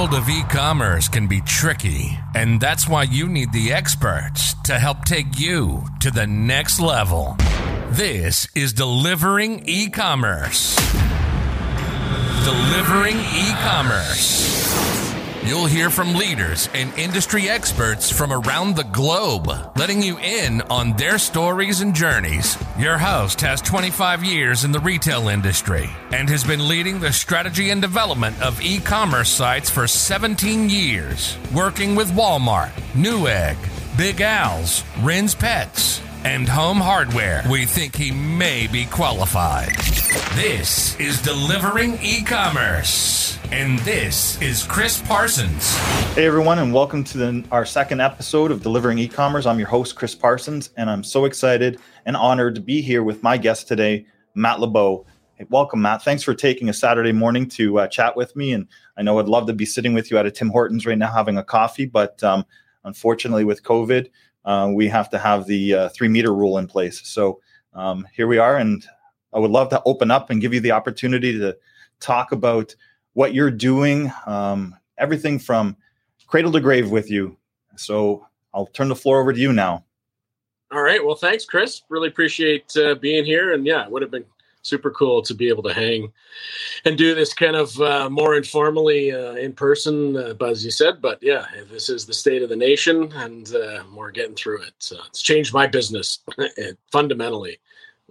world of e commerce can be tricky, and that's why you need the experts to help take you to the next level. This is Delivering E Commerce. Delivering E Commerce. You'll hear from leaders and industry experts from around the globe, letting you in on their stories and journeys. Your host has 25 years in the retail industry and has been leading the strategy and development of e commerce sites for 17 years, working with Walmart, Newegg, Big Al's, Ren's Pets, and Home Hardware. We think he may be qualified. This is Delivering E Commerce. And this is Chris Parsons. Hey everyone, and welcome to the, our second episode of Delivering E-commerce. I'm your host Chris Parsons, and I'm so excited and honored to be here with my guest today, Matt LeBeau. Hey, welcome, Matt. Thanks for taking a Saturday morning to uh, chat with me. And I know I'd love to be sitting with you at a Tim Hortons right now having a coffee, but um, unfortunately, with COVID, uh, we have to have the uh, three meter rule in place. So um, here we are, and I would love to open up and give you the opportunity to talk about what you're doing, um, everything from cradle to grave with you. So I'll turn the floor over to you now. All right. Well, thanks, Chris. Really appreciate uh, being here. And yeah, it would have been super cool to be able to hang and do this kind of uh, more informally uh, in person, uh, as you said. But yeah, this is the state of the nation, and uh, we're getting through it. So it's changed my business fundamentally.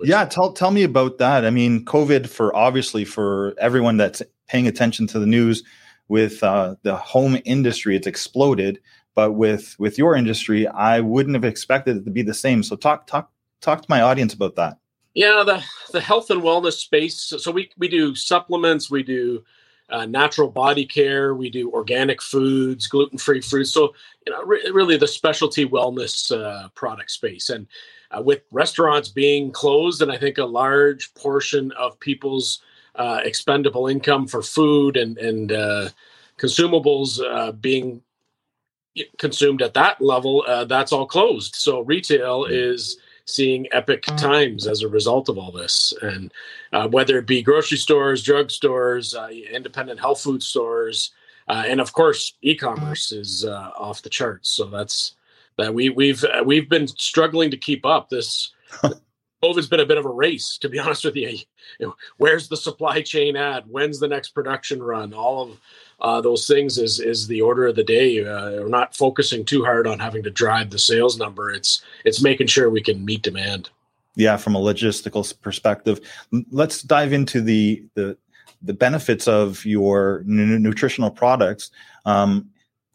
Yeah, tell tell me about that. I mean, COVID for obviously for everyone that's paying attention to the news with uh, the home industry, it's exploded. But with with your industry, I wouldn't have expected it to be the same. So talk talk talk to my audience about that. Yeah, the the health and wellness space. So we we do supplements, we do uh, natural body care, we do organic foods, gluten free foods. So you know, re- really the specialty wellness uh, product space. And uh, with restaurants being closed, and I think a large portion of people's uh, expendable income for food and and uh, consumables uh, being consumed at that level, uh, that's all closed. So retail mm. is seeing epic times as a result of all this, and uh, whether it be grocery stores, drug stores, uh, independent health food stores, and of course, e-commerce is off the charts. So that's that we we've we've been struggling to keep up. This COVID's been a bit of a race, to be honest with you. where's the supply chain at? When's the next production run? All of uh, those things is is the order of the day. Uh, we're not focusing too hard on having to drive the sales number. It's it's making sure we can meet demand. Yeah, from a logistical perspective, let's dive into the the the benefits of your n- nutritional products. Um,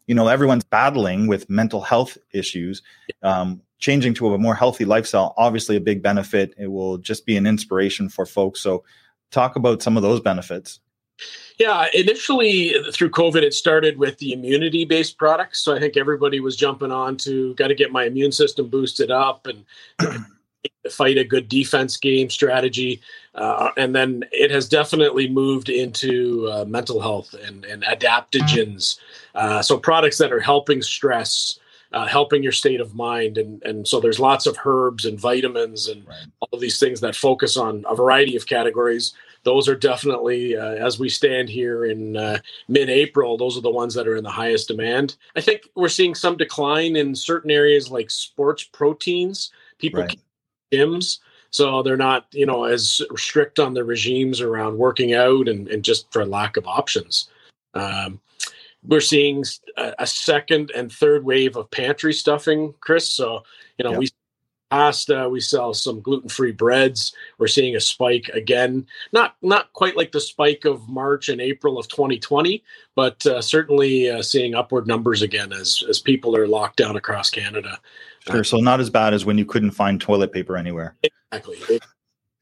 you know, everyone's battling with mental health issues. Um, changing to a more healthy lifestyle, obviously a big benefit. It will just be an inspiration for folks. So, talk about some of those benefits. Yeah, initially through COVID, it started with the immunity based products. So I think everybody was jumping on to got to get my immune system boosted up and fight a good defense game strategy. Uh, and then it has definitely moved into uh, mental health and, and adaptogens. Uh, so products that are helping stress, uh, helping your state of mind. And, and so there's lots of herbs and vitamins and right. all of these things that focus on a variety of categories. Those are definitely, uh, as we stand here in uh, mid April, those are the ones that are in the highest demand. I think we're seeing some decline in certain areas like sports proteins. People right. Gyms so they're not you know as strict on the regimes around working out and, and just for lack of options um, we're seeing a, second and third wave of pantry stuffing, Chris. So, you know, yep. we pasta, we sell some gluten-free breads. We're seeing a spike again, not not quite like the spike of March and April of 2020, but uh, certainly uh, seeing upward numbers again as as people are locked down across Canada. Sure. So not as bad as when you couldn't find toilet paper anywhere. Exactly.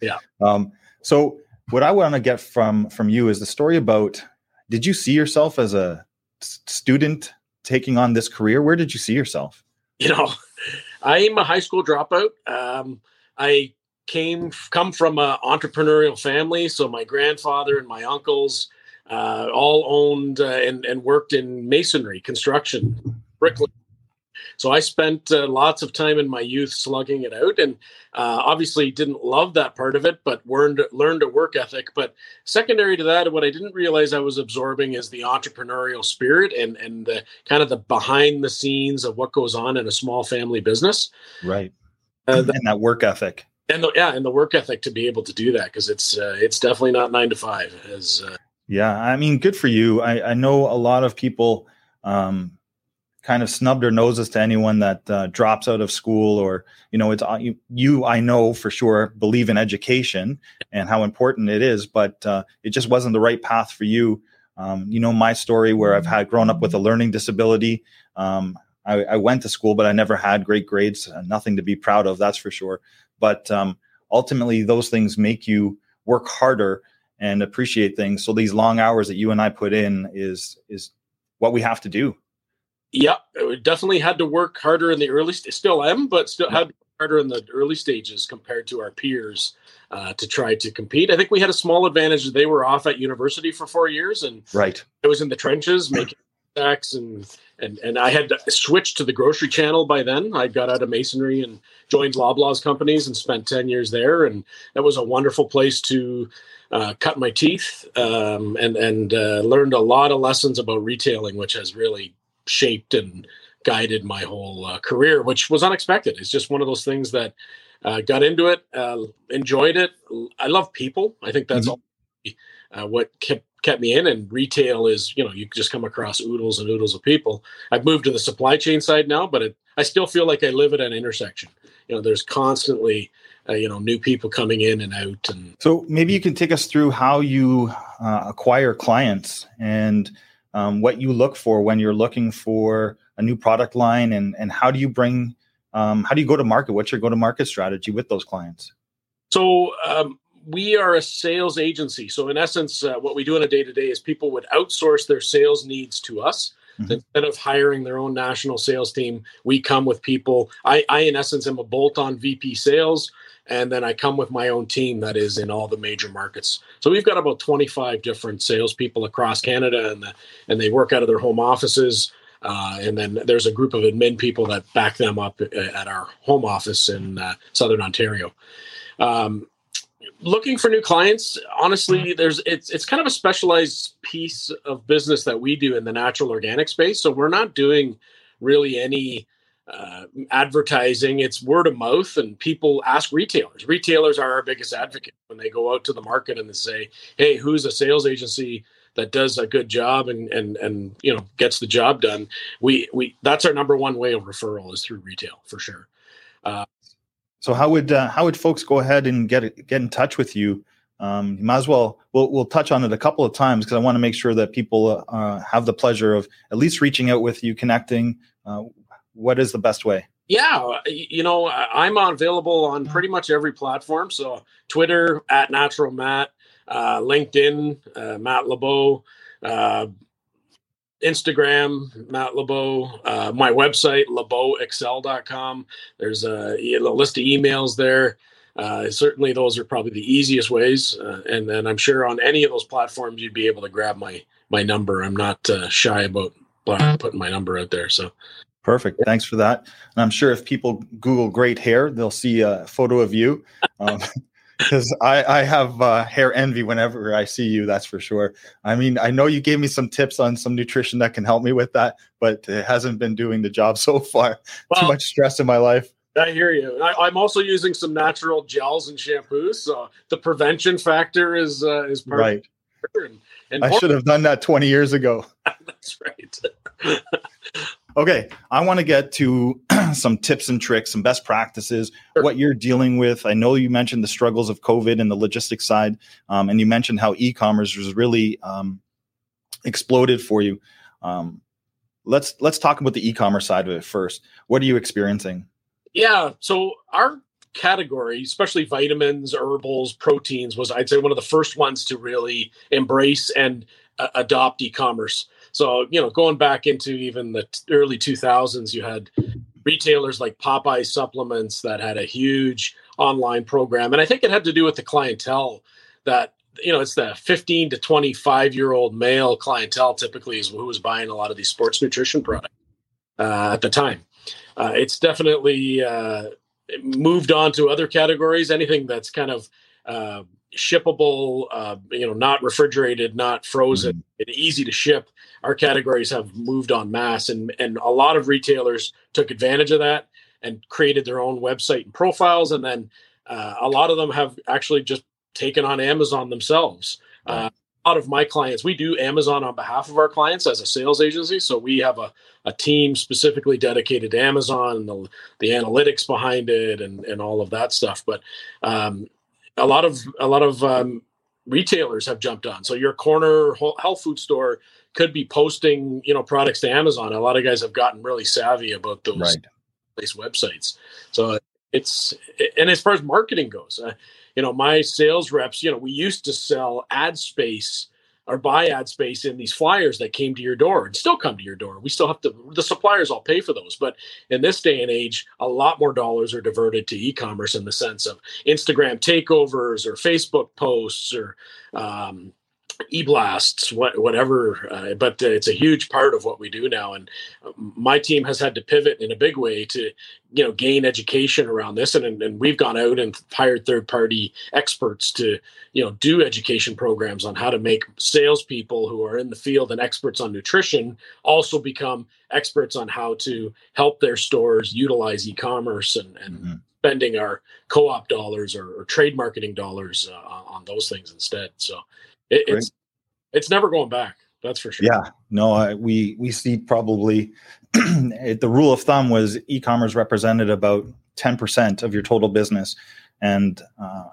Yeah. Um, so what I want to get from from you is the story about did you see yourself as a student taking on this career? Where did you see yourself? You know, I'm a high school dropout. Um, I came come from an entrepreneurial family, so my grandfather and my uncles uh, all owned uh, and, and worked in masonry, construction, bricklaying. So I spent uh, lots of time in my youth slugging it out, and uh, obviously didn't love that part of it, but learned learned a work ethic. But secondary to that, what I didn't realize I was absorbing is the entrepreneurial spirit and and the kind of the behind the scenes of what goes on in a small family business. Right. Uh, and that work ethic. And the, yeah, and the work ethic to be able to do that because it's uh, it's definitely not nine to five. As uh, yeah, I mean, good for you. I, I know a lot of people um, kind of snub their noses to anyone that uh, drops out of school or you know it's uh, you, you, i know for sure believe in education and how important it is but uh, it just wasn't the right path for you. Um, you know my story where i've had grown up with a learning disability. Um, I, I, went to school but i never had great grades uh, nothing to be proud of that's for sure. But um, ultimately those things make you work harder and appreciate things. So these long hours that you and i put in is is what we have to do yeah, definitely had to work harder in the early. St- still am, but still had harder in the early stages compared to our peers uh, to try to compete. I think we had a small advantage. That they were off at university for four years, and right, I was in the trenches making stacks, and and and I had switched to the grocery channel by then. I got out of masonry and joined Loblaws companies and spent ten years there, and that was a wonderful place to. Uh, cut my teeth um, and and uh, learned a lot of lessons about retailing, which has really shaped and guided my whole uh, career, which was unexpected. It's just one of those things that uh, got into it, uh, enjoyed it. I love people. I think that's mm-hmm. uh, what kept kept me in. And retail is, you know, you just come across oodles and oodles of people. I've moved to the supply chain side now, but it, I still feel like I live at an intersection. You know, there's constantly. Uh, you know, new people coming in and out, and so maybe you can take us through how you uh, acquire clients and um, what you look for when you're looking for a new product line and and how do you bring um, how do you go to market? What's your go to market strategy with those clients? So um, we are a sales agency. So in essence uh, what we do on a day to day is people would outsource their sales needs to us. Mm-hmm. instead of hiring their own national sales team we come with people. I, I in essence am a bolt on vp sales and then I come with my own team that is in all the major markets. So we've got about 25 different salespeople across Canada, and the, and they work out of their home offices. Uh, and then there's a group of admin people that back them up uh, at our home office in uh, Southern Ontario. Um, looking for new clients, honestly, there's it's it's kind of a specialized piece of business that we do in the natural organic space. So we're not doing really any uh, advertising it's word of mouth and people ask retailers. Retailers are our biggest advocate. When they go out to the market and they say hey who's a sales agency that does a good job and and and you know gets the job done? We we that's our number one way of referral is through retail for sure. Uh, so how would uh, how would folks go ahead and get get in touch with you? Um, you might as well we'll, we'll touch on it a couple of times because i want to make sure that people uh, have the pleasure of at least reaching out with you connecting uh, what is the best way? Yeah, you know, I'm available on pretty much every platform. So Twitter at Natural Matt, uh, LinkedIn uh, Matt LeBeau, uh, Instagram Matt LeBeau, uh, my website LeBeauExcel.com. There's a, a, list of emails there. Uh, certainly, those are probably the easiest ways, uh, and then I'm sure on any of those platforms you'd be able to grab my my number. I'm not uh, shy about putting my number out there. So Perfect. Thanks for that. And I'm sure if people Google great hair, they'll see a photo of you. Because um, I, I, have uh, hair envy whenever I see you, that's for sure. I mean, I know you gave me some tips on some nutrition that can help me with that, but it hasn't been doing the job so far. Well, Too much stress in my life. I hear you. I, am also using some natural gels and shampoos, so the prevention factor is uh, is part right. And, and I should have done that 20 years ago. that's right. Okay, I want to get to some tips and tricks, some best practices, sure. what you're dealing with. I know you mentioned the struggles of COVID and the logistics side, um, and you mentioned how e-commerce was really um, exploded for you. Um, let's let's talk about the e-commerce side of it first. What are you experiencing? Yeah, so our category, especially vitamins, herbals, proteins, was I'd say one of the first ones to really embrace and uh, adopt e-commerce. So, you know, going back into even the early 2000s, you had retailers like Popeye Supplements that had a huge online program. And I think it had to do with the clientele that, you know, it's the 15 to 25 year old male clientele typically is who was buying a lot of these sports nutrition products uh, at the time. uh, it's definitely uh, moved on to other categories. Anything that's kind of uh, shippable, uh, you know, not refrigerated, not frozen, mm-hmm. and easy to ship. Our categories have moved on mass, and and a lot of retailers took advantage of that and created their own website and profiles, and then uh, a lot of them have actually just taken on Amazon themselves. Uh, a lot of my clients, we do Amazon on behalf of our clients as a sales agency. So we have a, a team specifically dedicated to Amazon and the, the analytics behind it and, and all of that stuff. But um, a lot of a lot of um, retailers have jumped on. So your corner health food store could be posting, you know, products to Amazon. A lot of guys have gotten really savvy about those right. place websites. So it's and as far as marketing goes, uh, you know, my sales reps, you know, we used to sell ad space or buy ad space in these flyers that came to your door and still come to your door. We still have to, the suppliers all pay for those. But in this day and age, a lot more dollars are diverted to e commerce in the sense of Instagram takeovers or Facebook posts or, um, e-blasts what, whatever uh, but it's a huge part of what we do now. And my team has had to pivot in a big way to you know gain education around this. And, and we've gone out and hired third party experts to you know do education programs on how to make salespeople who are in the field and experts on nutrition also become experts on how to help their stores utilize e-commerce and, and mm-hmm. spending our co-op dollars or, or trade marketing dollars uh, on those things instead. So it, it's it's never going back. That's for sure. Yeah, no, I, we we see probably the rule of thumb was e-commerce represented about ten percent of your total business, and uh,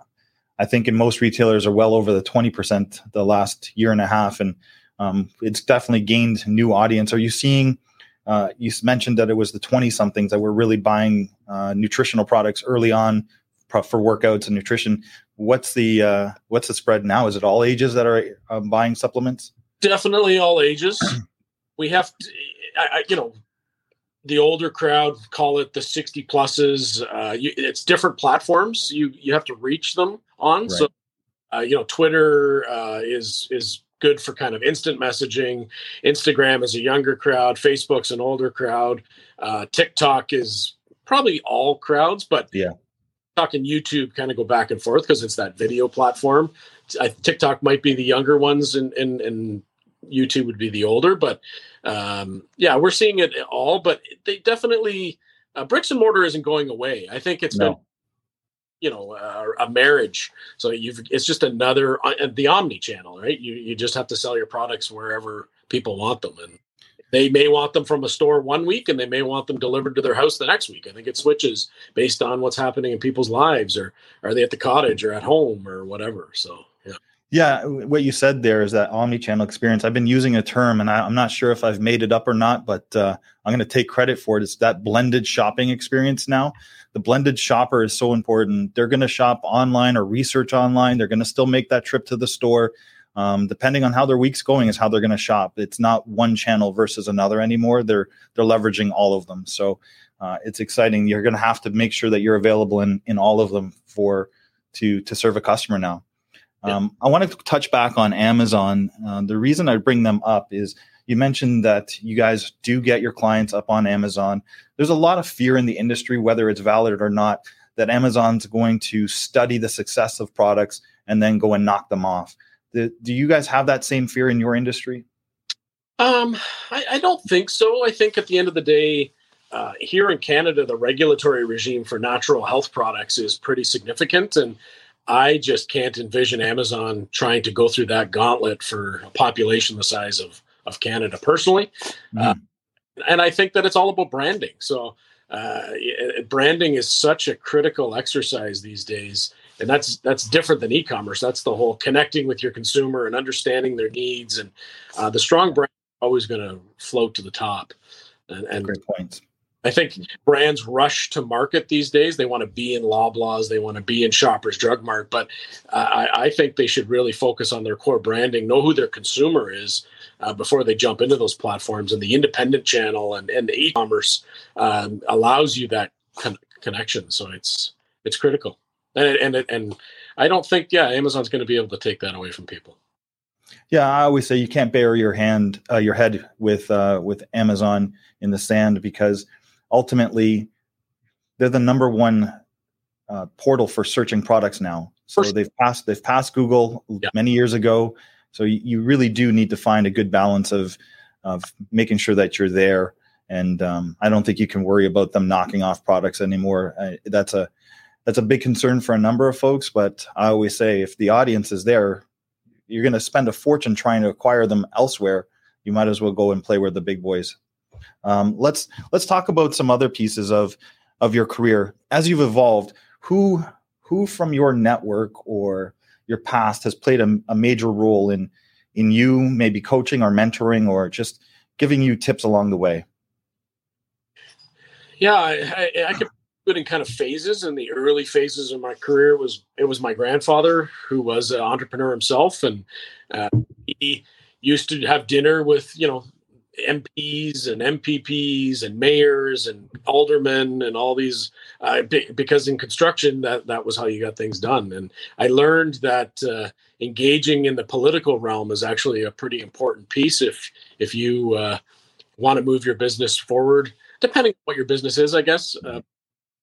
I think in most retailers are well over the twenty percent the last year and a half, and um, it's definitely gained new audience. Are you seeing? Uh, you mentioned that it was the twenty somethings that were really buying uh, nutritional products early on for workouts and nutrition. What's the uh, what's the spread now? Is it all ages that are uh, buying supplements? Definitely all ages. we have, to, I, I, you know, the older crowd call it the 60 pluses. Uh, you, it's different platforms. You you have to reach them on. Right. So, uh, you know, Twitter uh, is is good for kind of instant messaging. Instagram is a younger crowd. Facebook's an older crowd. Uh, TikTok is probably all crowds, but yeah, and YouTube kind of go back and forth because it's that video platform. I, TikTok might be the younger ones, and and and YouTube would be the older. But um, yeah, we're seeing it all. But they definitely uh, bricks and mortar isn't going away. I think it's no. been you know uh, a marriage so you've it's just another uh, the omni channel right you you just have to sell your products wherever people want them and they may want them from a store one week and they may want them delivered to their house the next week. I think it switches based on what's happening in people's lives or are they at the cottage or at home or whatever. So, yeah. Yeah, what you said there is that omni-channel experience. I've been using a term, and I, am not sure if I've made it up or not, but uh, I'm going to take credit for it. It's that blended shopping experience now. The blended shopper is so important. They're going to shop online or research online. They're going to still make that trip to the store um, depending on how their week's going is how they're going to shop. It's not one channel versus another anymore. They're they're leveraging all of them. So uh, it's exciting. You're going to have to make sure that you're available in in all of them for to to serve a customer now. Um, i want to touch back on amazon. Uh, the reason i bring them up is you mentioned that you guys do get your clients up on amazon. There's a lot of fear in the industry whether it's valid or not that amazon's going to study the success of products and then go and knock them off the, do you guys have that same fear in your industry? Um, I, I, don't think so. I think at the end of the day, uh, here in Canada, the regulatory regime for natural health products is pretty significant, and I just can't envision Amazon trying to go through that gauntlet for a population the size of of Canada. Personally, mm. uh, and I think that it's all about branding. So, uh, branding is such a critical exercise these days and that's that's different than e-commerce. That's the whole connecting with your consumer and understanding their needs. And uh, the strong brand is always going to float to the top. And, and great points. I think brands rush to market these days. They want to be in Loblaws, they want to be in Shoppers Drug Mart, but uh, I, I, think they should really focus on their core branding, know who their consumer is uh, before they jump into those platforms. And the independent channel and, and e-commerce um, allows you that con- connection. So it's it's critical and and and I don't think yeah Amazon's going to be able to take that away from people. Yeah, I always say you can't bury your hand, uh, your head with uh, with Amazon in the sand because ultimately they're the number one uh, portal for searching products now. So First, they've passed they've passed Google yeah. many years ago. So you, you, really do need to find a good balance of of making sure that you're there. And um, I don't think you can worry about them knocking off products anymore. Uh, that's a that's a big concern for a number of folks. But I always say if the audience is there, you're going to spend a fortune trying to acquire them elsewhere. You might as well go and play with the big boys. Um, let's let's talk about some other pieces of of your career as you've evolved. Who who from your network or your past has played a, a major role in in you maybe coaching or mentoring or just giving you tips along the way? Yeah, I, I, I could in kind of phases. In the early phases of my career, was it was my grandfather who was an entrepreneur himself, and uh, he used to have dinner with you know MPs and MPPs and mayors and aldermen and all these uh, because in construction that that was how you got things done. And I learned that uh, engaging in the political realm is actually a pretty important piece if if you uh, want to move your business forward depending on what your business is I guess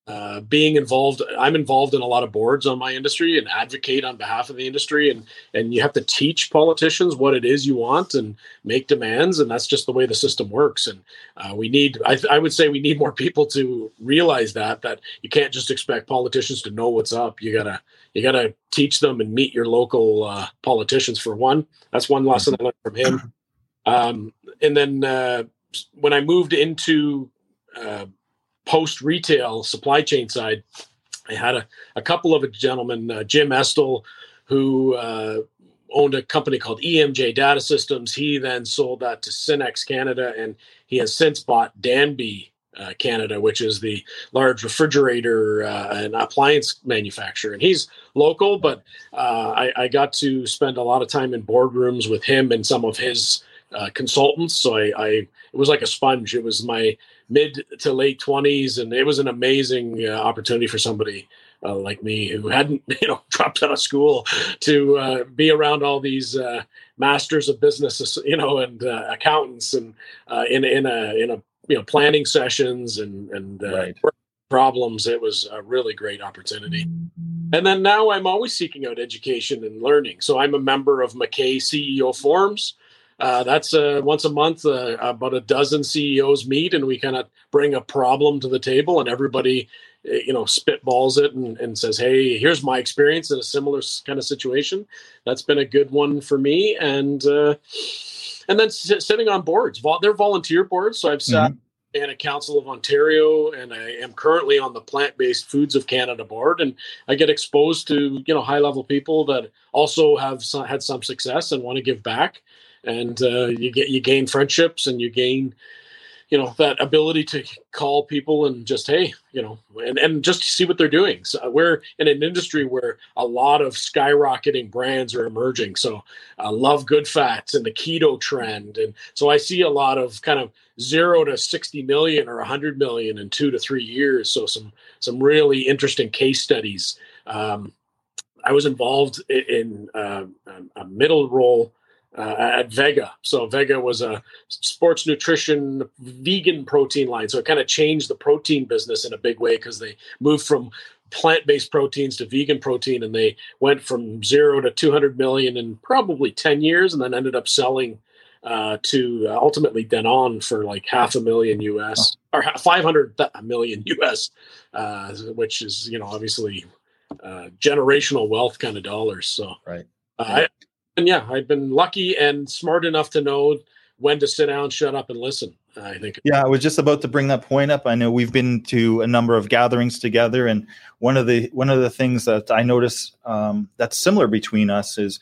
uh, being involved i'm involved in a lot of boards on my industry and advocate on behalf of the industry. And and you have to teach politicians what it is you want and make demands. And that's just the way the system works. And uh, we need I, I would say we need more people to realize that that you can't just expect politicians to know what's up. You gotta you gotta teach them and meet your local uh, politicians for one. That's one lesson i learned from him. Um, and then uh, when i moved into uh, post retail supply chain side, I had a, a couple of gentlemen, uh, Jim Estill, who uh, owned a company called EMJ Data Systems. He then sold that to Synnex Canada, and he has since bought Danby uh, Canada, which is the large refrigerator uh, and appliance manufacturer. And he's local, but uh, I, I, got to spend a lot of time in boardrooms with him and some of his uh, consultants. So I, I, it was like a sponge. It was my mid to late 20s and it was an amazing uh, opportunity for somebody uh, like me who hadn't you know dropped out of school to uh, be around all these uh, masters of business you know and uh, accountants and uh, in in a in a you know planning sessions and and right. problems. It was a really great opportunity. And then now i'm always seeking out education and learning. So i'm a member of MacKay ceo forums uh, that's uh, once a month. Uh, about a dozen CEOs meet, and we kind of bring a problem to the table, and everybody, eh, you know, spitballs it and, and says, "Hey, here's my experience in a similar kind of situation." That's been a good one for me, and uh, and then sitting on boards. They're volunteer boards, so I've sat. Mm-hmm and a Council of Ontario, and I am currently on the Plant Based Foods of Canada board. And I get exposed to you know high level people that also have some, had some success and want to give back and uh, you get you gain friendships and you gain you know that ability to call people and just hey you know and, and just see what they're doing. So we're in an industry where a lot of skyrocketing brands are emerging. So uh, love good fats and the keto trend. And so i see a lot of kind of zero to 60 million or 100 million in two to three years. So some some really interesting case studies. Um, i was involved in, in uh, a middle role uh, at Vega. So Vega was a sports nutrition vegan protein line. So it kind of changed the protein business in a big way because they moved from plant-based proteins to vegan protein and they went from zero to 200 million in probably 10 years and then ended up selling uh, to uh, ultimately Danone for like half a million US or 500 million US, uh, which is, you know, obviously uh, generational wealth kind of dollars. So, right. Uh, I, yeah, I've been lucky and smart enough to know when to sit down, shut up, and listen. I think. Yeah, I was just about to bring that point up. I know we've been to a number of gatherings together, and one of the one of the things that I notice um, that's similar between us is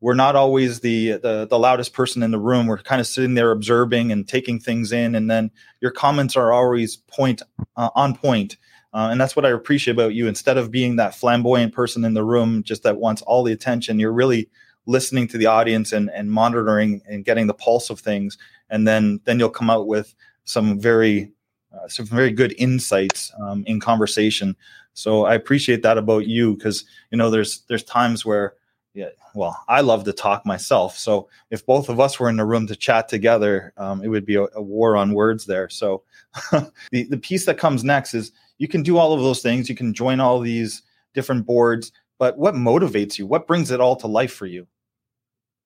we're not always the, the the loudest person in the room. We're kind of sitting there observing and taking things in, and then your comments are always point uh, on point. Uh, and that's what I appreciate about you. Instead of being that flamboyant person in the room, just that wants all the attention, you're really listening to the audience and, and monitoring and getting the pulse of things and then then you'll come out with some very uh, some very good insights um, in conversation so i appreciate that about you because you know there's there's times where yeah, well, I love to talk myself. So if both of us were in the room to chat together, um, it would be a, a, war on words there. So the, the piece that comes next is you can do all of those things. You can join all these different boards, but what motivates you? What brings it all to life for you?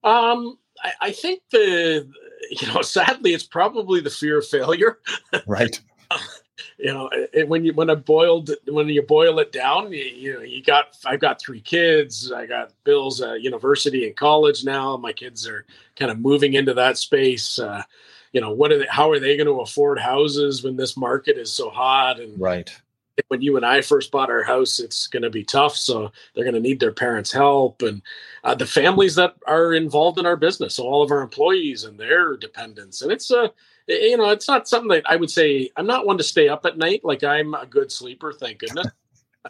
Um, I, I think the, you know, sadly, it's probably the fear of failure. right. you know it, when you when i boiled when you boil it down you, you know you got i've got three kids i got bills at university and college now my kids are kind of moving into that space uh, you know what are they how are they going to afford houses when this market is so hot and right when you and I first bought our house, it's going to be tough. So they're going to need their parents' help and uh, the families that are involved in our business. So all of our employees and their dependents. And it's a, you know, it's not something that I would say I'm not one to stay up at night. Like I'm a good sleeper, thank goodness.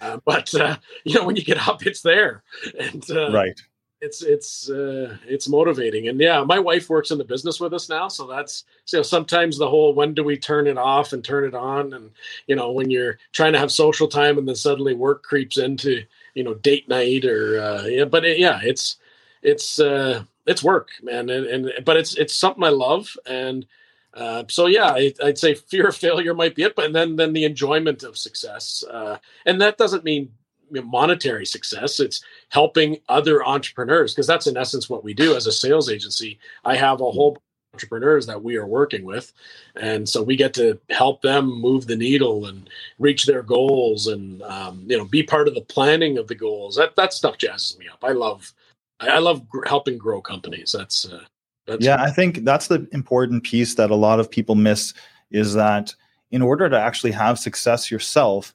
Uh, but uh, you know, when you get up, it's there, and uh, right. It's it's uh, it's motivating, and yeah, my wife works in the business with us now, so that's you know sometimes the whole when do we turn it off and turn it on, and you know when you're trying to have social time and then suddenly work creeps into you know date night or uh, yeah, but it, yeah, it's it's uh, it's work, man, and, and but it's it's something I love, and uh, so yeah, I, would say fear of failure might be it, but then then the enjoyment of success, uh, and that doesn't mean monetary success. It's helping other entrepreneurs because that's in essence what we do as a sales agency. I have a whole bunch of entrepreneurs that we are working with, and so we get to help them move the needle and reach their goals, and um, you know be part of the planning of the goals. That that stuff jazzes me up. I love I love helping grow companies. That's uh, that's yeah, I think that's the important piece that a lot of people miss is that in order to actually have success yourself,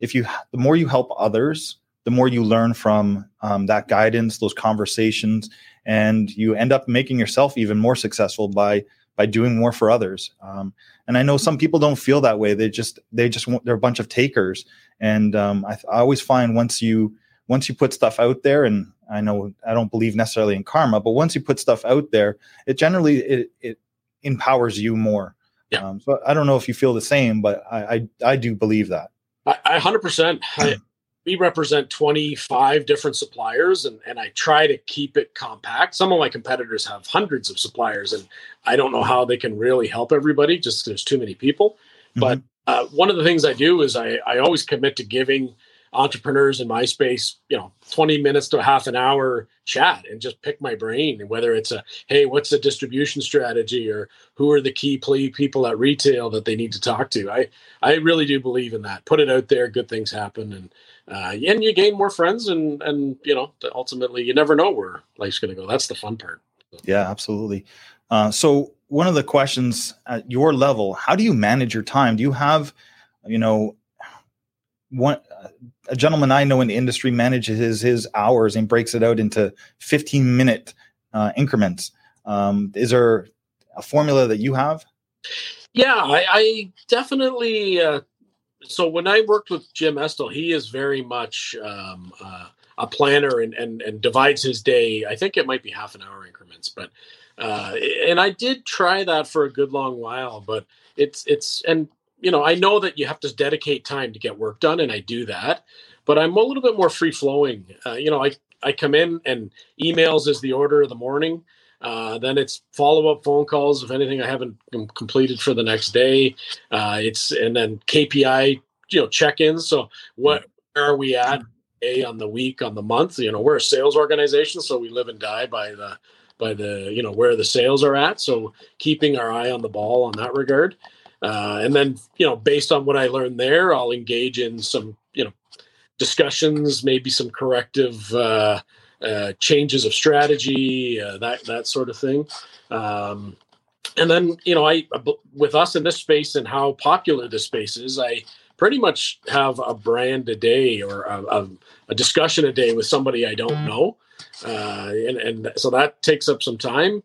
if you the more you help others, the more you learn from um, that guidance, those conversations, and you end up making yourself even more successful by by doing more for others. Um, and I know some people don't feel that way. They just they just want, they're a bunch of takers. And um, I, I always find once you once you put stuff out there and I know I don't believe necessarily in karma, but once you put stuff out there, it generally it, it empowers you more. Yeah. Um, so I don't know if you feel the same, but I I, I do believe that. I, hundred percent. We represent 25 different suppliers and, and I try to keep it compact. Some of my competitors have hundreds of suppliers and I don't know how they can really help everybody just there's too many people. Mm-hmm. But uh, one of the things I do is I, I always commit to giving entrepreneurs in my space, you know, 20 minutes to a half an hour chat and just pick my brain. And whether it's a, hey, what's the distribution strategy or who are the key play people at retail that they need to talk to? I, I really do believe in that. Put it out there, good things happen. And, uh, and you gain more friends and, and, you know, ultimately you never know where life's going to go. That's the fun part. Yeah, absolutely. Uh, so one of the questions at your level, how do you manage your time? Do you have, you know, one a gentleman I know in the industry manages his, his hours and breaks it out into 15 minute uh, increments. Um, is there a formula that you have? Yeah, I, I definitely. Uh, so when I worked with Jim Estill, he is very much um, uh, a planner and, and and divides his day. I think it might be half an hour increments, but uh, and I did try that for a good long while, but it's it's and you know, I know that you have to dedicate time to get work done, and I do that. But I'm a little bit more free flowing. Uh, you know, I I come in and emails is the order of the morning. Uh, then it's follow up phone calls if anything I haven't completed for the next day. Uh, it's and then KPI, you know, check ins. So what where are we at? A on the week, on the month. You know, we're a sales organization, so we live and die by the by the you know where the sales are at. So keeping our eye on the ball on that regard. Uh, and then, you know, based on what I learned there, I'll engage in some, you know, discussions, maybe some corrective uh, uh, changes of strategy, uh, that that sort of thing. Um, and then, you know, I with us in this space and how popular this space is, I pretty much have a brand a day or a, a, a discussion a day with somebody I don't know, uh, and and so that takes up some time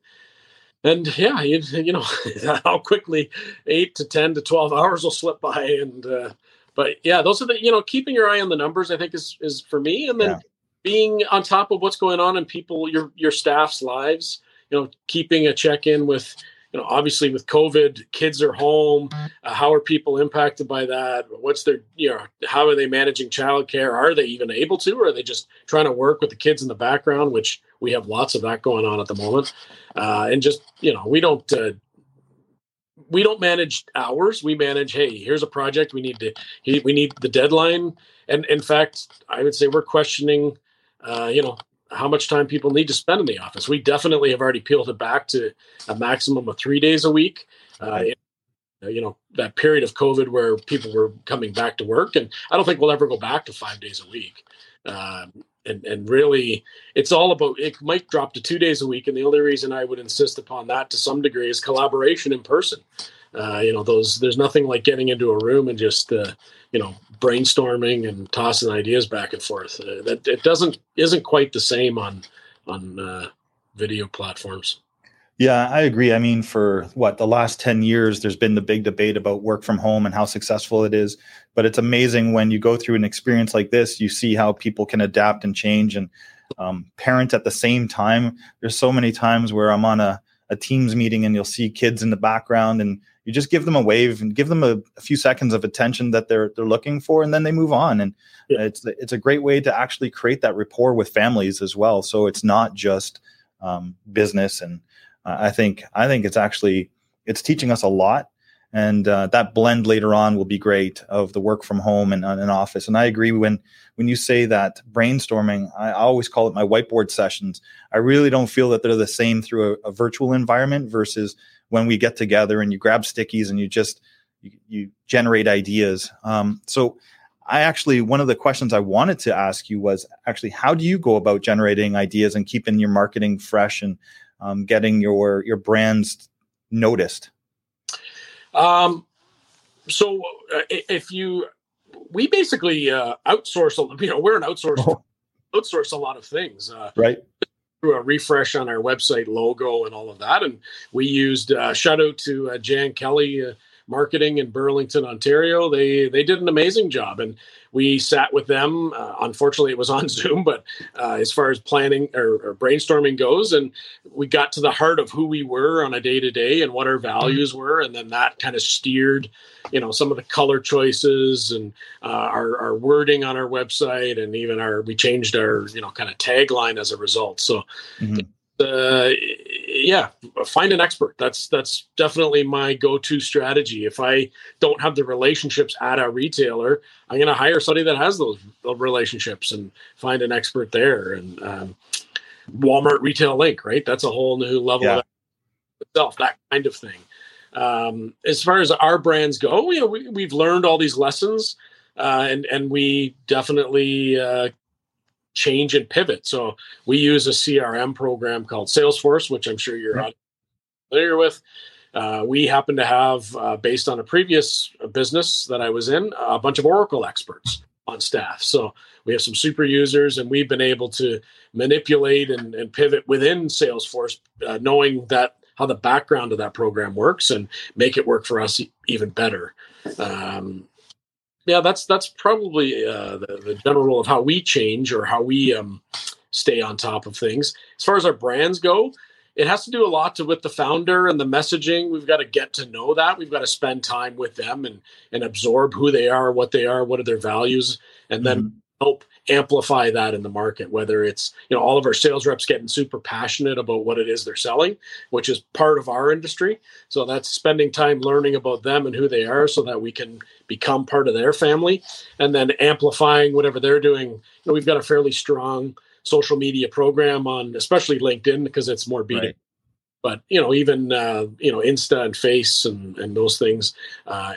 and yeah, you, you know how quickly eight to ten to twelve hours will slip by, and uh, but yeah, those are the you know keeping your eye on the numbers. I think is is for me, and then yeah. being on top of what's going on in people your your staff's lives. You know, keeping a check in with you know, obviously with COVID, kids are home. Uh, how are people impacted by that? What's their, you know, how are they managing childcare? Are they even able to, or are they just trying to work with the kids in the background, which we have lots of that going on at the moment. Uh, and just, you know, we don't, uh, we don't manage hours. We manage, hey, here's a project. We need to, we need the deadline. And in fact, I would say we're questioning, uh, you know, how much time people need to spend in the office. We definitely have already peeled it back to a maximum of three days a week. Uh, you know, that period of COVID where people were coming back to work, and I don't think we'll ever go back to five days a week. Um, and and really, it's all about. It might drop to two days a week, and the only reason I would insist upon that to some degree is collaboration in person. Uh, you know, those there's nothing like getting into a room and just uh, you know brainstorming and tossing ideas back and forth. Uh, that it doesn't isn't quite the same on on uh, video platforms. Yeah, I agree. I mean, for what the last 10 years, there's been the big debate about work from home and how successful it is. But it's amazing when you go through an experience like this, you see how people can adapt and change and um, parent at the same time. There's so many times where I'm on a, a Teams meeting and you'll see kids in the background and you just give them a wave and give them a, a, few seconds of attention that they're they're looking for, and then they move on. And yeah. it's it's a great way to actually create that rapport with families as well. So it's not just um, business, and uh, I think I think it's actually it's teaching us a lot. And uh, that blend later on will be great of the work from home and an office. And I agree when when you say that brainstorming, I always call it my whiteboard sessions. I really don't feel that they're the same through a, a virtual environment versus when we get together and you grab stickies and you just you, you generate ideas. Um, so I actually one of the questions I wanted to ask you was actually how do you go about generating ideas and keeping your marketing fresh and um, getting your your brands noticed? Um, so uh, if you we basically uh, outsource, you know, we're an outsource oh. outsource a lot of things. Uh, right Through a refresh on our website logo and all of that. And we used uh, shout out to uh, Jan Kelly uh, Marketing in Burlington, Ontario. They they did an amazing job, and we sat with them. Uh, unfortunately, it was on Zoom, but uh, as far as planning or, or, brainstorming goes, and we got to the heart of who we were on a day to day and what our values were, and then that kind of steered, you know, some of the color choices and uh, our, our wording on our website, and even our we changed our you know kind of tagline as a result. So. Mm-hmm. Uh, yeah, find an expert. That's that's definitely my go-to strategy. If I don't have the relationships at a retailer, I'm going to hire somebody that has those relationships and find an expert there. And um, Walmart Retail Link, right? That's a whole new level yeah. of itself. That kind of thing. Um, as far as our brands go, you know, we, we've learned all these lessons, uh, and and we definitely uh, change and pivot. So we use a CRM program called Salesforce, which I'm sure you're familiar with. Uh, we happen to have, uh, based on a previous business that I was in, a bunch of Oracle experts on staff. So we have some super users, and we've been able to manipulate and, and pivot within Salesforce, uh, knowing that how the background of that program works and make it work for us even better. Um, yeah, that's that's probably uh, the, the general rule of how we change or how we um, stay on top of things. As far as our brands go, it has to do a lot to with the founder and the messaging. We've got to get to know that. We've got to spend time with them and and absorb who they are, what they are, what are their values, and then mm-hmm. Help amplify that in the market whether it's you know all of our sales reps getting super passionate about what it is they're selling which is part of our industry. So that's spending time learning about them and who they are so that we can become part of their family. And then amplifying whatever they're doing. You know we've got a fairly strong social media program on especially linkedin because it's more b. Right. but you know even uh, you know insta and face and and those things uh,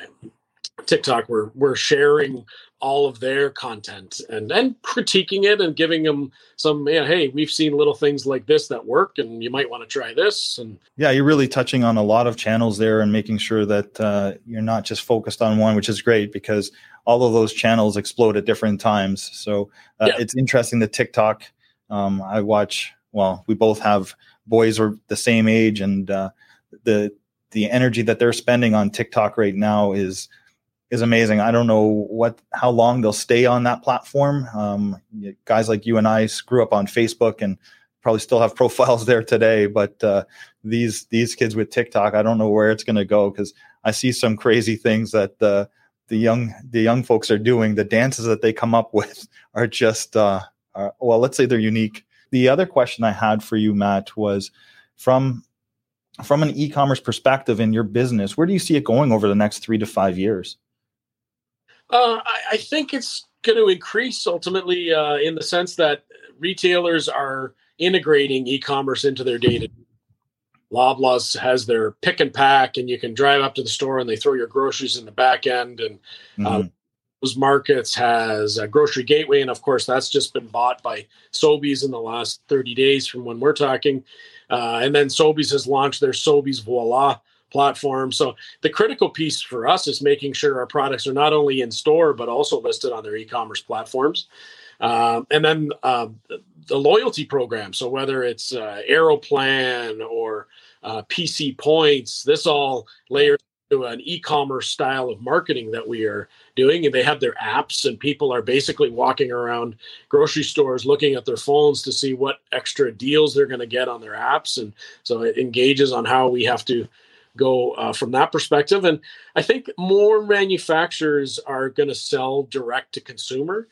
tiktok we're we're sharing all of their content and then critiquing it and giving them some yeah hey we've seen little things like this that work and you might want to try this and yeah you're really touching on a lot of channels there and making sure that uh, you're not just focused on one which is great because all of those channels explode at different times so uh, yeah. it's interesting the tiktok um, i watch well we both have boys are the same age and uh, the the energy that they're spending on tiktok right now is is amazing. I don't know what how long they'll stay on that platform. Um, guys like you and I grew up on Facebook and probably still have profiles there today, but uh, these these kids with TikTok, I don't know where it's going to go because I see some crazy things that the the young the young folks are doing. The dances that they come up with are just uh, are, well, let's say they're unique. The other question I had for you, Matt, was from from an e-commerce perspective in your business. Where do you see it going over the next three to five years? Uh, I, I, think it's going to increase ultimately uh, in the sense that retailers are integrating e-commerce into their data. Loblaws has their pick and pack, and you can drive up to the store and they throw your groceries in the back end. And uh, mm-hmm. those markets has a grocery gateway, and of course that's just been bought by Sobeys in the last 30 days from when we're talking. Uh, and then Sobeys has launched their Sobeys Voila platform. So the critical piece for us is making sure our products are not only in store but also listed on their e-commerce platforms. Um, and then uh, the loyalty program. So whether it's uh, Aeroplan or uh, PC Points, this all layers to an e-commerce style of marketing that we are doing and they have their apps and people are basically walking around grocery stores looking at their phones to see what extra deals they're going to get on their apps and so it engages on how we have to go uh, from that perspective and i think more manufacturers are going to sell direct to consumer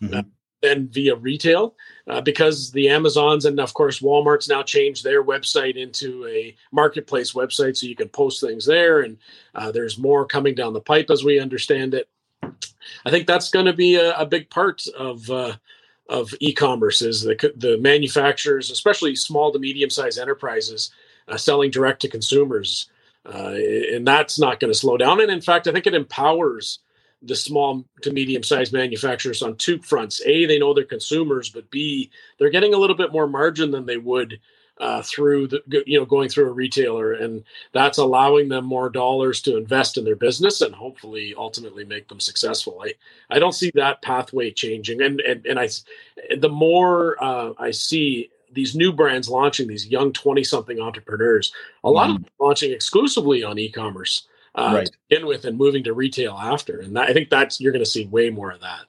mm-hmm. uh, than via retail uh, because the Amazons and of course Walmart's now changed their website into a marketplace website, so you can post things there, and uh, there's more coming down the pipe as we understand it. I think that's going to be a, a, big part of uh, of e-commerce is the the manufacturers, especially small to medium sized enterprises, uh, selling direct to consumers, uh, and that's not going to slow down. And in fact, I think it empowers the small to medium sized manufacturers on two fronts. A, they know their consumers, but B, they're getting a little bit more margin than they would uh, through the you know going through a retailer, and that's allowing them more dollars to invest in their business and hopefully ultimately make them successful. I I don't see that pathway changing, and and and I the more uh, I see these new brands launching these young 20 something entrepreneurs a lot mm. of them launching exclusively on e-commerce uh, right. to begin with and moving to retail after. And that, I think that's you're going to see way more of that.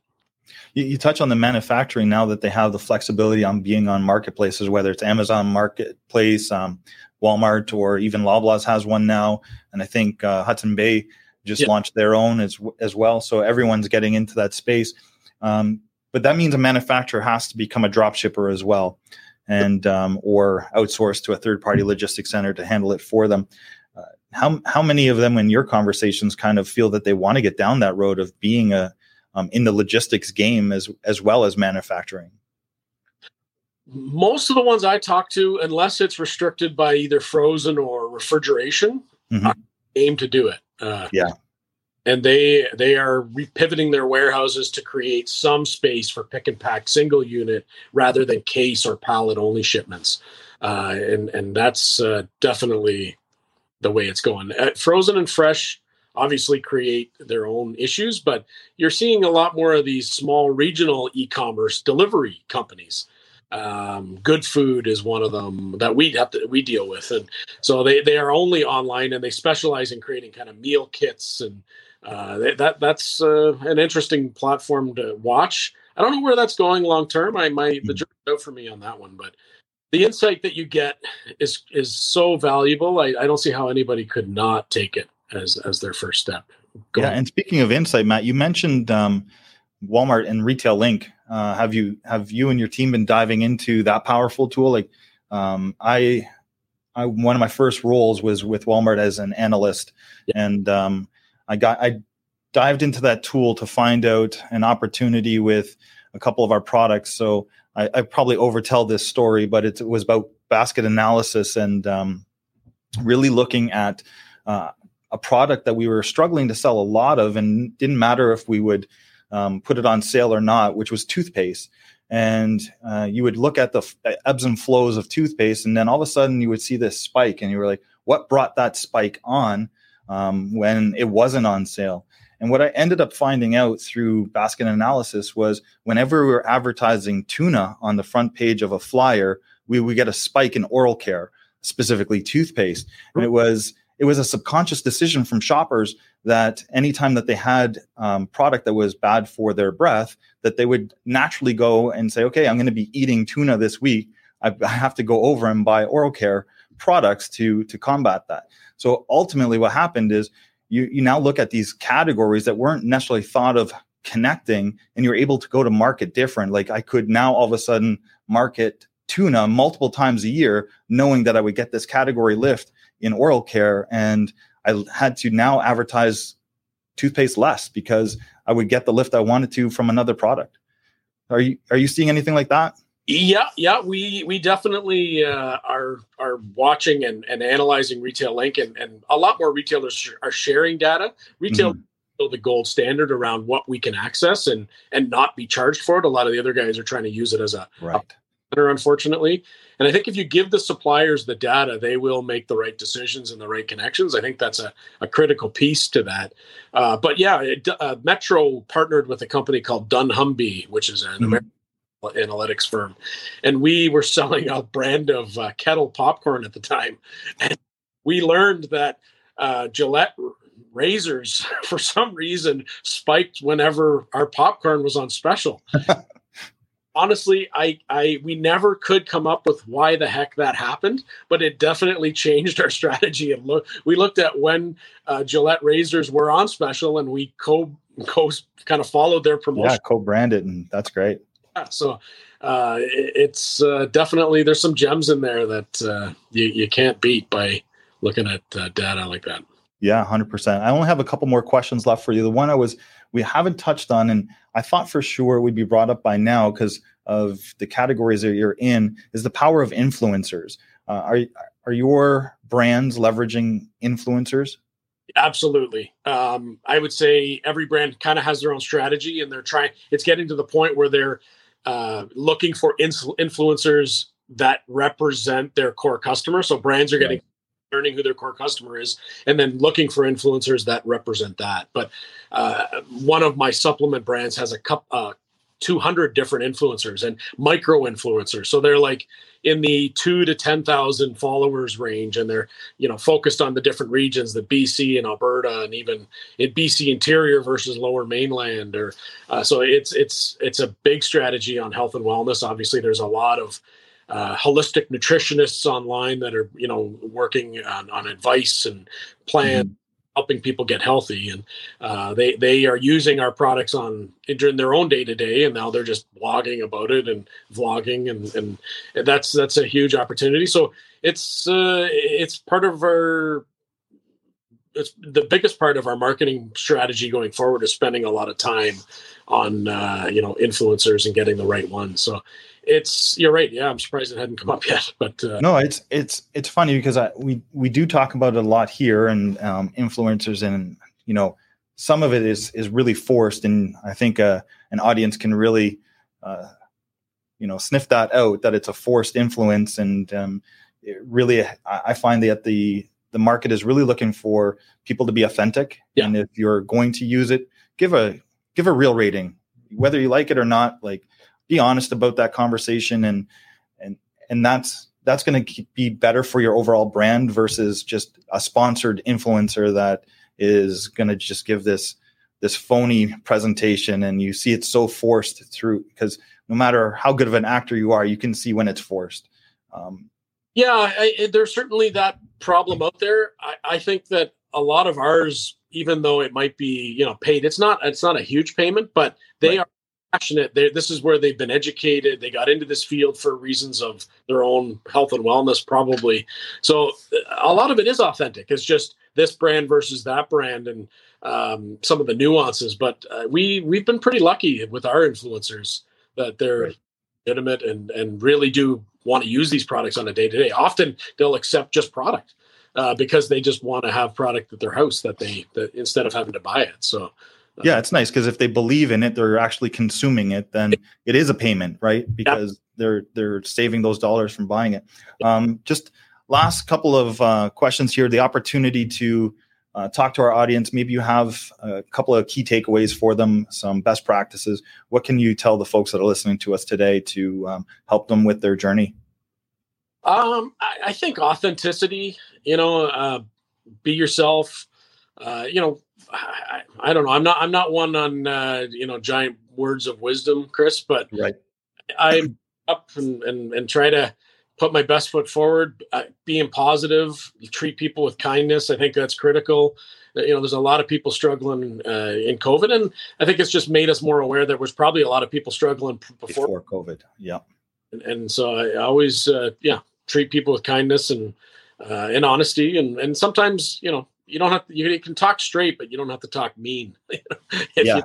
You, you, touch on the manufacturing now that they have the flexibility on being on marketplaces, whether it's Amazon Marketplace, um, Walmart, or even Loblaws has one now, and I think uh, Hudson Bay just launched their own as as well. So everyone's getting into that space. Um, but that means a manufacturer has to become a drop shipper as well and um, or outsource to a third party logistics center to handle it for them how how many of them in your conversations kind of feel that they want to get down that road of being a um, in the logistics game as as well as manufacturing? Most of the ones I talk to, unless it's restricted by either frozen or refrigeration, mm-hmm. aim to do it. Uh, yeah, and they they are repivoting their warehouses to create some space for pick and pack single unit rather than case or pallet only shipments, uh, and and that's uh, definitely the way it's going. Uh, frozen and fresh obviously create their own issues, but you're seeing a lot more of these small regional e-commerce delivery companies. Um, Goodfood is one of them that we have to we deal with, and so they they are only online and they specialize in creating kind of meal kits and uh, that that's uh, an interesting platform to watch. I don't know where that's going long term. I might the hmm. jury's out for me on that one, but the insight that you get is is so valuable. I, I don't see how anybody could not take it as as their first step. Go yeah, on. and speaking of insight, Matt, you mentioned um, Walmart and Retail Link. Uh, have you have you and your team been diving into that powerful tool? Like, um, I, I one of my first roles was with Walmart as an analyst, yeah. and um, I got I dived into that tool to find out an opportunity with a couple of our products. So I, I probably overtell this story, but it, was about basket analysis and um, really looking at uh, a product that we were struggling to sell a lot of, and didn't matter if we would um, put it on sale or not, which was toothpaste. And uh, you would look at the f- ebbs and flows of toothpaste, and then all of a sudden you would see this spike, and you were like, "What brought that spike on um, when it wasn't on sale?" And what I ended up finding out through basket analysis was whenever we were advertising tuna on the front page of a flyer, we would get a spike in oral care, specifically toothpaste. And it was it was a subconscious decision from shoppers that anytime that they had um, product that was bad for their breath, that they would naturally go and say, "Okay, I'm going to be eating tuna this week. I, I have to go over and buy oral care products to to combat that. So ultimately, what happened is you you now look at these categories that weren't necessarily thought of connecting, and you're able to go to market different. Like I could now all of a sudden market tuna multiple times a year, knowing that I would get this category lift in oral care, and I had to now advertise toothpaste less because I would get the lift I wanted to from another product. Are you are you seeing anything like that? Yeah, yeah, we we definitely uh, are are watching and, and analyzing Retail Link, and, and a lot more retailers sh- are sharing data. Retail mm-hmm. the gold standard around what we can access and and not be charged for it. A lot of the other guys are trying to use it as a right. A unfortunately, and I think if you give the suppliers the data, they will make the right decisions and the right connections. I think that's a, a critical piece to that. Uh, but yeah, it, uh, Metro partnered with a company called dunnhumby, which is an mm-hmm. American analytics firm, and we were selling a brand of uh, kettle popcorn at the time, and we learned that uh, Gillette razors for some reason spiked whenever our popcorn was on special. Honestly, I, I we never could come up with why the heck that happened, but it definitely changed our strategy. And look, we looked at when uh, Gillette razors were on special, and we co co kind of followed their promotion. Yeah, co-branded, and that's great so uh, it's uh, definitely there's some gems in there that uh, you you can't beat by looking at uh, data like that. Yeah, hundred percent. I only have a couple more questions left for you. The one I was we haven't touched on, and I thought for sure would be brought up by now because of the categories that you're in, is the power of influencers. Uh, are are your brands leveraging influencers? Absolutely. Um, I would say every brand kind of has their own strategy, and they're trying. It's getting to the point where they're uh, looking for influencers that represent their core customer. So brands are getting right. learning who their core customer is, and then looking for influencers that represent that. But uh, one of my supplement brands has a cup. Uh, 200 different influencers and micro influencers. So they're like in the two to 10,000 followers range. And they're, you know, focused on the different regions, the BC and Alberta and even in BC interior versus lower mainland or, uh, so it's, it's, it's a big strategy on health and wellness. Obviously there's a lot of, uh, holistic nutritionists online that are, you know, working on, on advice and plan. Helping people get healthy and uh, they they are using our products on during their own day to day and now they're just blogging about it and vlogging and, and that's that's a huge opportunity. So it's uh, it's part of our it's the biggest part of our marketing strategy going forward is spending a lot of time on uh, you know influencers and getting the right ones. So it's you're right. Yeah, I'm surprised it hadn't come up yet. But uh, no, it's it's it's funny because I, we we do talk about it a lot here and um, influencers and you know some of it is is really forced and I think uh, an audience can really uh, you know sniff that out that it's a forced influence and um, really I find that the the market is really looking for people to be authentic yeah. and if you're going to use it give a give a real rating whether you like it or not like be honest about that conversation and and and that's that's going to be better for your overall brand versus just a sponsored influencer that is going to just give this this phony presentation and you see it so forced through because no matter how good of an actor you are you can see when it's forced um, yeah I, there's certainly that problem out there I, I think that a lot of ours even though it might be you know paid it's not it's not a huge payment but they right. are passionate. They're, this is where they've been educated. They got into this field for reasons of their own health and wellness, probably. So a lot of it is authentic. It's just this brand versus that brand and um, some of the nuances. But uh, we we've been pretty lucky with our influencers that they're right. legitimate and and really do want to use these products on a day to day. Often they'll accept just product. Uh, because they just want to have product at their house that they that instead of having to buy it. So yeah it's nice because if they believe in it they're actually consuming it then it is a payment right? Because they're they're saving those dollars from buying it. Um, just last couple of uh, questions here the opportunity to uh, talk to our audience. Maybe you have a couple of key takeaways for them some best practices. What can you tell the folks that are listening to us today to um, help them with their journey? Um, I, I, think authenticity you know uh, be yourself uh, you know I, I, don't know. I'm not. I'm not one on uh, you know giant words of wisdom, Chris. But right. I up and, and and try to put my best foot forward, uh, being positive, treat people with kindness. I think that's critical. Uh, you know, there's a lot of people struggling uh, in COVID, and I think it's just made us more aware that was probably a lot of people struggling before, before COVID. Yeah, and, and, so I always, uh, yeah, treat people with kindness and uh, and honesty, and and sometimes you know you don't have to, you can talk straight, but you don't have to talk mean. yeah.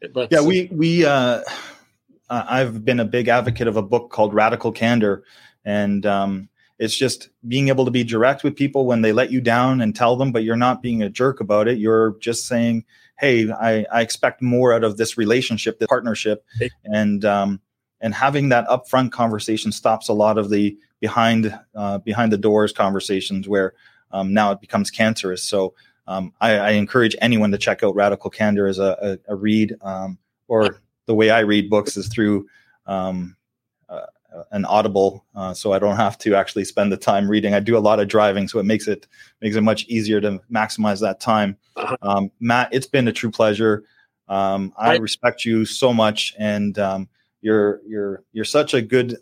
You, but yeah, we we uh, I've been a big advocate of a book called Radical Candor, and um, it's just being able to be direct with people when they let you down and tell them, but you're not being a jerk about it. You're just saying, "Hey, I, I expect more out of this relationship, this partnership," and um, and having that upfront conversation stops a lot of the behind uh, behind the doors conversations where um, now it becomes cancerous. So um, I, I, encourage anyone to check out Radical Candor as a, a, a read, um, or the way I read books is through um, uh, an Audible, uh, so I don't have to actually spend the time reading. I do a lot of driving, so it makes it makes it much easier to maximize that time. Uh-huh. Um, Matt, it's been a true pleasure. Um, I respect you so much, and you're you're you're such a good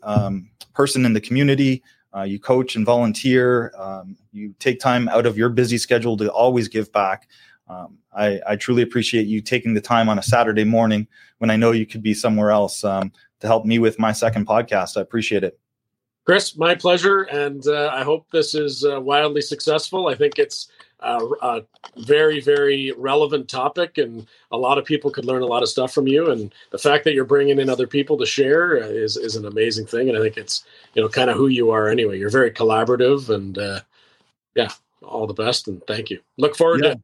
person in the community. Uh, you coach and volunteer. Um, you take time out of your busy schedule to always give back. Um, I, I, truly appreciate you taking the time on a Saturday morning when I know you could be somewhere else um, to help me with my second podcast. I appreciate it. Chris, my pleasure. And uh, I hope this is uh, wildly successful. I think it's uh, a very, very relevant topic, and a lot of people could learn a lot of stuff from you. And the fact that you're bringing in other people to share is is an amazing thing. And I think it's you know kind of who you are anyway. You're very collaborative, and uh, yeah, all the best, and thank you. Look forward yeah. to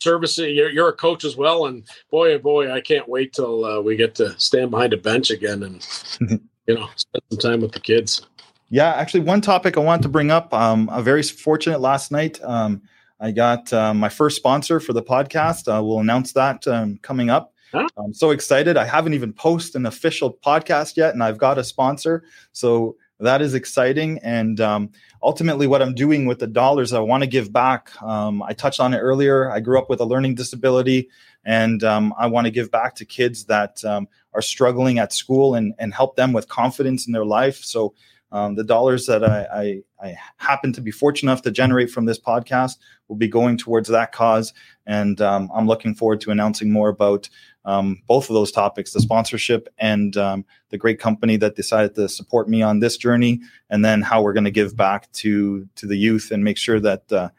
service. You're, you're a coach as well, and boy, oh boy, I can't wait till uh, we get to stand behind a bench again and you know spend some time with the kids. Yeah, actually, one topic I want to bring up. Um, I'm very fortunate last night. Um, I got uh, my first sponsor for the podcast. Uh, we'll announce that um, coming up. Huh? I'm so excited. I haven't even posted an official podcast yet, and I've got a sponsor. So that is exciting. And um, ultimately, what I'm doing with the dollars I want to give back, um, I touched on it earlier. I grew up with a learning disability, and um, I want to give back to kids that um, are struggling at school and, and help them with confidence in their life. So um, the dollars that I, I, I, happen to be fortunate enough to generate from this podcast will be going towards that cause. And um, I'm looking forward to announcing more about um, both of those topics the sponsorship and um, the great company that decided to support me on this journey, and then how we're going to give back to, to the youth and make sure that uh,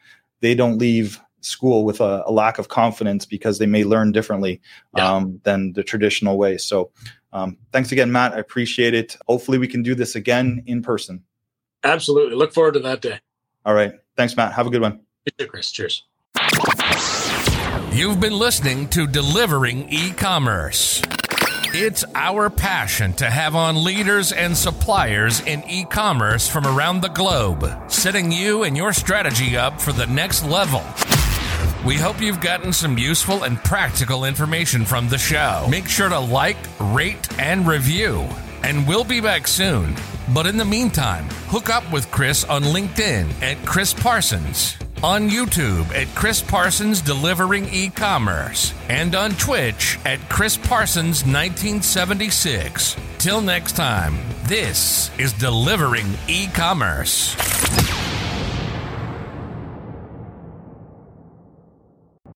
they don't leave school with a, a, lack of confidence because they may learn differently yeah. um, than the traditional way. So, um, thanks again, Matt. I appreciate it. Hopefully, we can do this again in person. Absolutely. Look forward to that day. All right. Thanks, Matt. Have a good one. You Chris. Cheers. You've been listening to Delivering E Commerce. It's our passion to have on leaders and suppliers in e commerce from around the globe, setting you and your strategy up for the next level. We hope you've gotten some useful and practical information from the show. Make sure to like, rate, and review. And we'll be back soon. But in the meantime, hook up with Chris on LinkedIn at Chris Parsons, on YouTube at Chris Parsons Delivering E-commerce, and on Twitch at Chris Parsons 1976. Till next time, this is Delivering E-commerce.